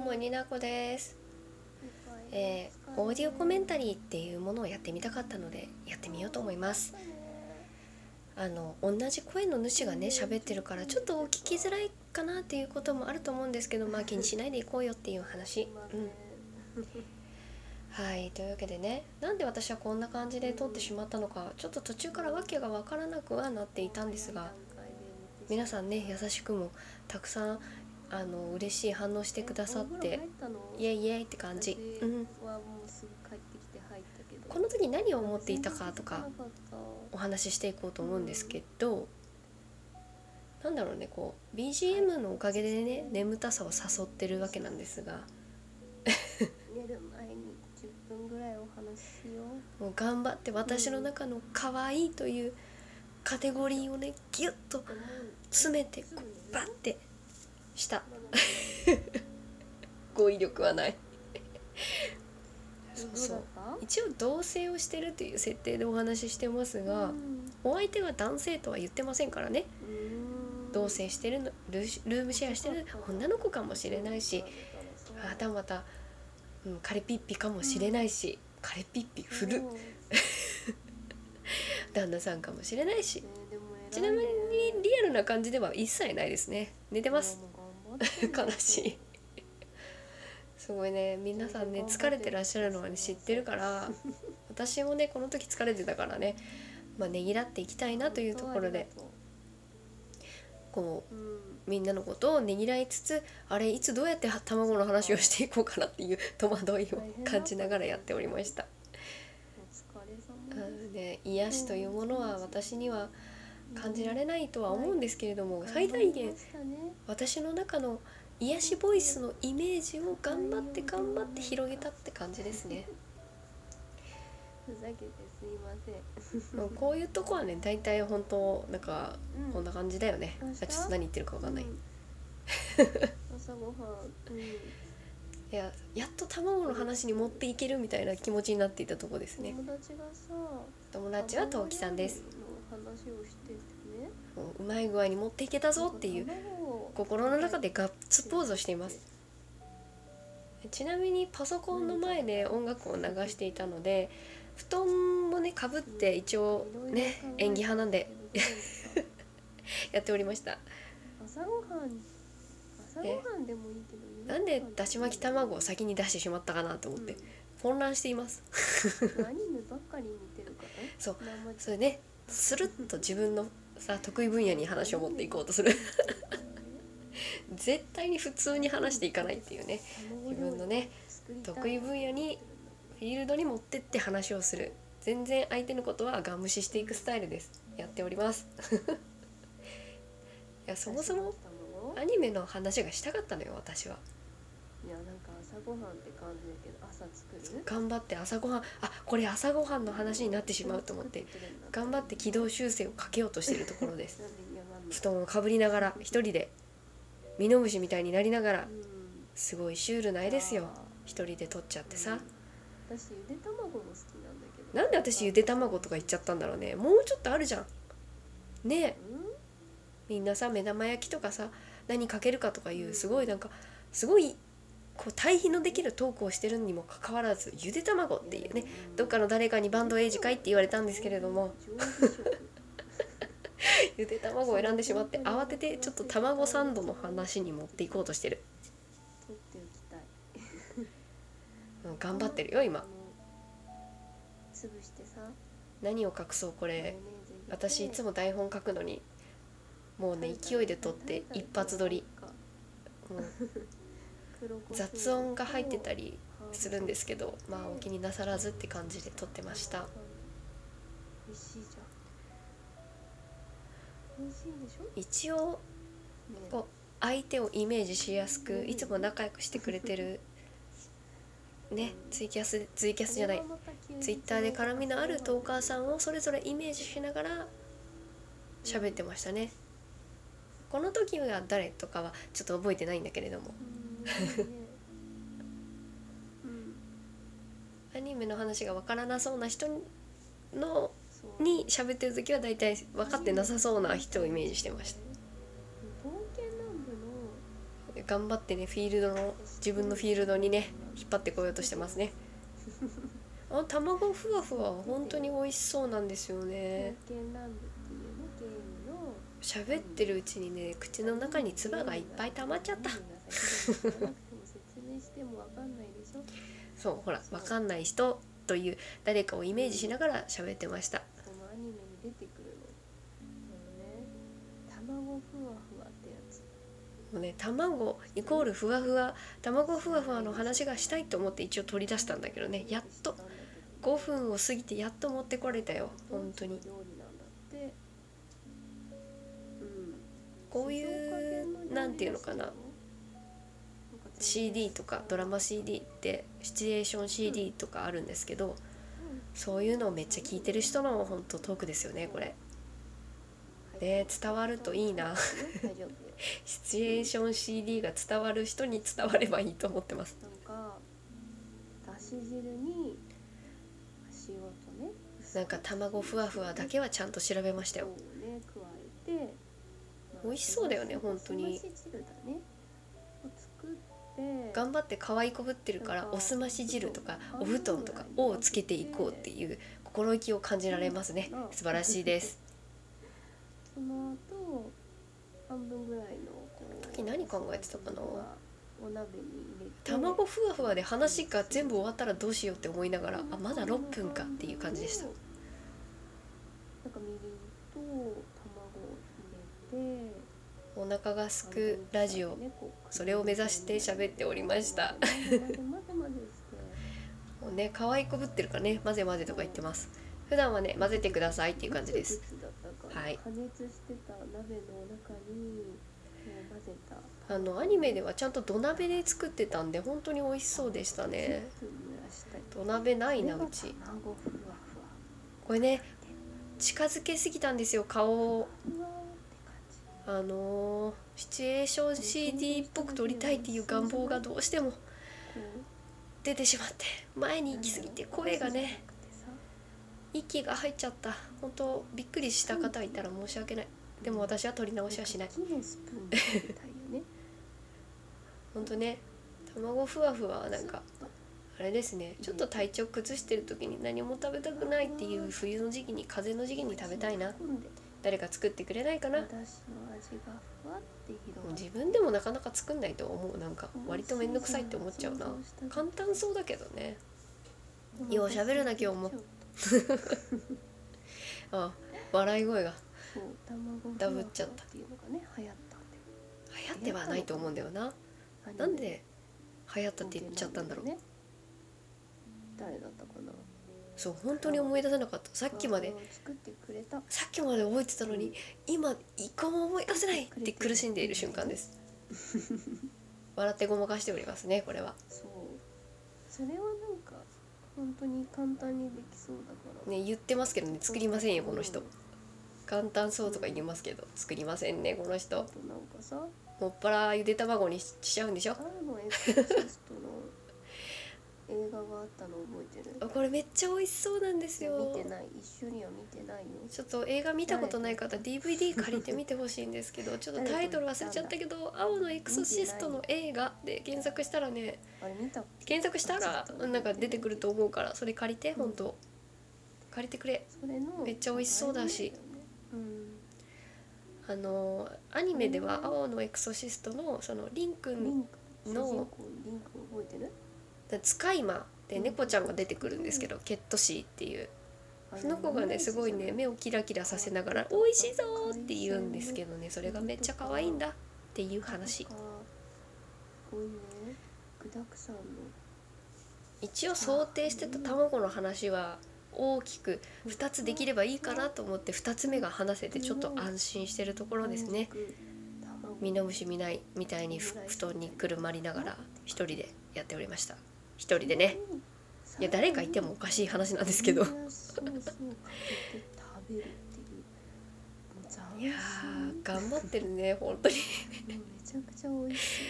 もになこです、えーオーディオコメンタリーっていうものをやってみたかったのでやってみようと思います。あの同じ声の主がね喋ってるからちょっと聞きづらいかなっていうこともあると思うんですけどまあ気にしないでいこうよっていう話。うん。はいというわけでねなんで私はこんな感じで撮ってしまったのかちょっと途中から訳が分からなくはなっていたんですが皆さんね優しくもたくさんあの嬉しい反応してくださってイエイイエイって感じ、うん、この時何を思っていたかとかお話ししていこうと思うんですけどなんだろうねこう BGM のおかげでね眠たさを誘ってるわけなんですが。寝る前に10分ぐらいお話ししよう。もう頑張って私の中の可愛いというカテゴリーをねギュッと詰めてこうバッてした。語彙力はない。そうそう。一応同棲をしてるという設定でお話ししてますがお相手は男性とは言ってませんからね。同棲してるのルームシェアしてる女の子かもしれないしまたまた、うん、カレピッピかもしれないし、カレピッピ振る。旦那さんかもしれないし。ちなみにリアルな感じでは一切ないですね。寝てます悲しい。すごいね。皆さんね疲れてらっしゃるのは、ね、知ってるから私もねこの時疲れてたからねまあねぎらっていきたいなというところでこうみんなのことをねぎらいつつあれいつどうやって卵の話をしていこうかなっていう戸惑いを感じながらやっておりました。癒しというものは私には感じられないとは思うんですけれども最大限私の中の癒しボイスのイメージを頑張って頑張って広げたって感じですね。ふざけてすいませんこういうとこはね大体本当なんかうんこんな感じだよね。明日あちょっと何言ってるかわかんない。うん朝ごはんうんいややっと卵の話に持っていけるみたいな気持ちになっていたとこですね。友達がさ友達は陶器さんです。の話をしててね。もううまい具合に持っていけたぞっていう心の中でガッツポーズをしています。ちなみにパソコンの前で音楽を流していたので布団もねかぶって一応ね演技派なんでやっておりました。朝ごはん朝ごはんでもいいけどなんでだし巻き卵を先に出してしまったかなと思って混乱しています。アニメばっかり見てるからそう生それねスルッと自分のさ得意分野に話を持っていこうとする。絶対に普通に話していかないっていうね。自分のね得意分野にフィールドに持ってって話をする。全然相手のことはガン無視していくスタイルです。やっております。いやそもそもアニメの話がしたかったのよ私はごはんって感じだけど朝作る？頑張って朝ごはん。あこれ朝ごはんの話になってしまうと思って。頑張って軌道修正をかけようとしているところです。布団をかぶりながら一人でミノムシみたいになりながらうんすごいシュールな絵ですよ。一人で撮っちゃってさ。私ゆで卵も好きなんだけど。なんで私ゆで卵とか言っちゃったんだろうね。もうちょっとあるじゃん。ね。えうん？みんなさ目玉焼きとかさ何かけるかとかいうすごいなんかすごいこう対比のできるトークをしてるにもかかわらずゆで卵っていうねどっかの誰かにバンドエイジかいって言われたんですけれども ゆで卵を選んでしまって慌ててちょっと卵サンドの話に持っていこうとしてる、頑張ってるよ今。何を隠そうこれ。私いつも台本書くのにもうね勢いで撮って一発撮りもう雑音が入ってたりするんですけどまあお気になさらずって感じで撮ってました。一応ね。こう相手をイメージしやすくいつも仲良くしてくれてる ねツイキャスツイキャスじゃないツイッターで絡みのあるトーカーさんをそれぞれイメージしながら喋ってましたね。この時は誰とかはちょっと覚えてないんだけれどもアニメの話がわからなそうな人のに喋ってる時は大体分かってなさそうな人をイメージしてました。冒険南部の。頑張ってねフィールドの自分のフィールドにね引っ張ってこようとしてますね。あ卵ふわふわ本当に美味しそうなんですよね喋ってるうちにね口の中に唾がいっぱい溜まっちゃった。何が先だかなくても説明してもわかんないでしょ？そうほら分かんない人という誰かをイメージしながら喋ってました。そのアニメに出てくるの。あのね卵ふわふわってやつ。もうね卵イコールふわふわ卵ふわふわの話がしたいと思って一応取り出したんだけどねやっと5分を過ぎてやっと持ってこれたよ本当にこういうなんていうのかな。CD とかドラマ CD ってシチュエーション CD とかあるんですけどそういうのをめっちゃ聞いてる人の本当トークですよねこれ。ね伝わるといいな。シチュエーション CD が伝わる人に伝わればいいと思ってます。なんかだし汁に塩とねなんか卵ふわふわだけはちゃんと調べましたよ。をね加えて、まあ美味しそうだよね本当に。頑張って可愛いこぶってるからおすまし汁とかお布団とか「お」をつけていこうっていう心意気を感じられますね。素晴らしいです。その後半分ぐらいの時何考えてたかな？お鍋に入れて。卵ふわふわで話が全部終わったらどうしようって思いながらあまだ6分かっていう感じでしたなんかみりんと卵を入れてお腹がすくラジオそれを目指して喋っておりました。もうね可愛いこぶってるからね混ぜ混ぜとか言ってます。普段はね混ぜてくださいっていう感じです。はい。加熱してた鍋の中に混ぜた。あのアニメではちゃんと土鍋で作ってたんで本当に美味しそうでしたね。土鍋ないなうち。これね近づけすぎたんですよ顔をあのーシチュエーション CD っぽく撮りたいっていう願望がどうしてもこ出てしまって前にう行き過ぎて声がね息が入っちゃった。本当びっくりした方いたら申し訳ない。でも私は撮り直しはしない。本当ね卵ふわふわはなんかあれですね。ちょっと体調崩してる時に何も食べたくないっていう冬の時期に風邪の時期に食べたいな。誰か作ってくれないかな味がふわって広がる。自分でもなかなか作んないと思う。なんか割と面倒くさいって思っちゃうな。簡単そうだけどね。よう喋るな今日も。あ笑い声が。ダブっちゃったっていうのがね流行ったんで。流行ってはないと思うんだよな。なんで流行ったって言っちゃったんだろうね。誰だったかなそう本当に思い出せなかった。さっきまで。作ってくれた。さっきまで覚えてたのに今一個も思い出せないって苦しんでいる瞬間です。笑ってごまかしておりますねこれは。そう。それはなんか本当に簡単にできそうだから。ね言ってますけどね作りませんよこの人。簡単そうとか言いますけど作りませんねこの人。あとなんかさ。もっぱらゆで卵にししちゃうんでしょ誰のエクソシストの映画があったの覚えてる？あこれめっちゃ美味しそうなんですよ。見てない。一緒には見てないよ。ちょっと映画見たことない方 DVD 借りて見てほしいんですけど ちょっとタイトル忘れちゃったけど「青のエクソシストの映画」で検索したらねあれ見た検索したらなんか出てくると思うからそれ借りて本当。借りてくれ。それのめっちゃ美味しそうだし。うん。あのアニメでは「青のエクソシストの」そのリンくんのリンク覚えてる？使い魔で猫ちゃんが出てくるんですけどケットシーっていう。その子がねすごいね目をキラキラさせながら「美味しいぞ!」って言うんですけどねそれがめっちゃ可愛いんだっていう話。一応想定してた卵の話は大きく2つできればいいかなと思って2つ目が話せてちょっと安心してるところですね。卵。ミノムシ見ないみたいにふ布団にくるまりながら一人でやっておりました一人でね。いや誰かいてもおかしい話なんですけど。いやー頑張ってるね本当に。もうめちゃくちゃ美味し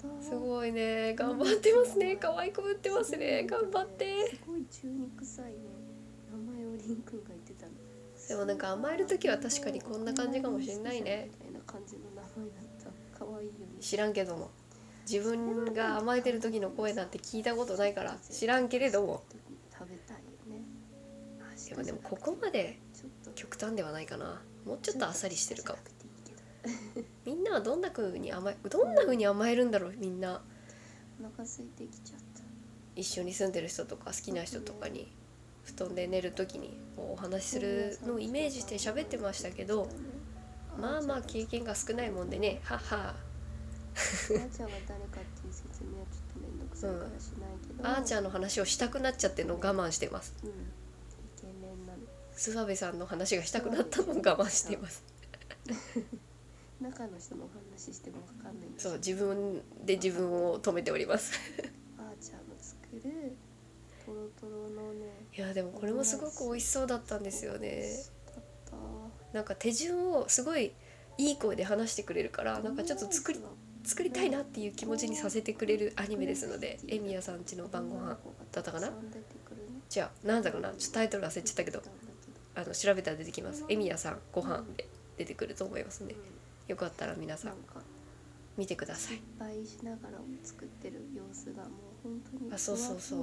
そうだったすごいね。頑張ってますね。可愛くぶってますね。頑張って。すごい中に臭いね。名前をリンくんが言ってたの。でもなんか甘える時は確かにこんな感じかもしれないね。みたいな感じの名前だった可愛いよね知らんけども自分が甘えてる時の声なんて聞いたことないから知らんけれども。食べたいよね。でもでもここまで極端ではないかな。もうちょっとあっさりしてるかも。みんなはどんな風に甘えどんな風に甘えるんだろうみんな。お腹空いてきちゃった。一緒に住んでる人とか好きな人とかに布団で寝る時にお話しするのをイメージして喋ってましたけどまあまあ経験が少ないもんでね。はっはあーちゃんが誰かっていう説明はちょっと面倒くさいからしないけど、あーちゃんの話をしたくなっちゃってるのを我慢してます。うん。イケメンなの。諏訪部さんの話がしたくなったのを我慢しています。中の人のお話してもわかんないんですそう自分で自分を止めております。あーちゃんの作る。トロトロのね。いやでもこれもすごく美味しそうだったんですよね。だった。なんか手順をすごいいい声で話してくれるからなんかちょっと作り作りたいなっていう気持ちにさせてくれるアニメですのでエミヤさんちの晩ご飯だったかな？じゃあなんだかな？ちょっとタイトル忘れちゃったけどあの調べたら出てきます。エミヤさんご飯で出てくると思いますねよかったら皆さなん見てください。失敗しながら作ってる様子がもう本当にあそうそうそう。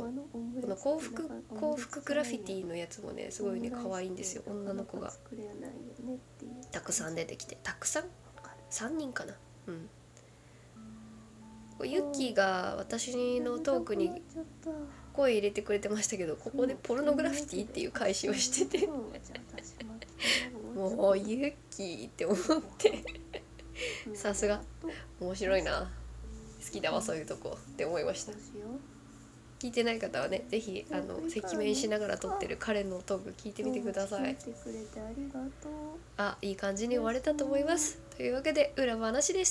この幸福幸福グラフィティのやつもねすごいね可愛いんですよ。女の子が。たくさん出てきて。たくさん？わかる3人かな？うんユッキーが私のトークに声入れてくれてましたけどここでポルノグラフィティっていう開始をしててもうユッキーって思ってさすが。面白いな。好きだわそういうとこ。って思いました。聞いてない方はね是非あの赤面しながら撮ってる彼のトーク聞いてみてください。あいい感じに終われたと思います。というわけで裏話でした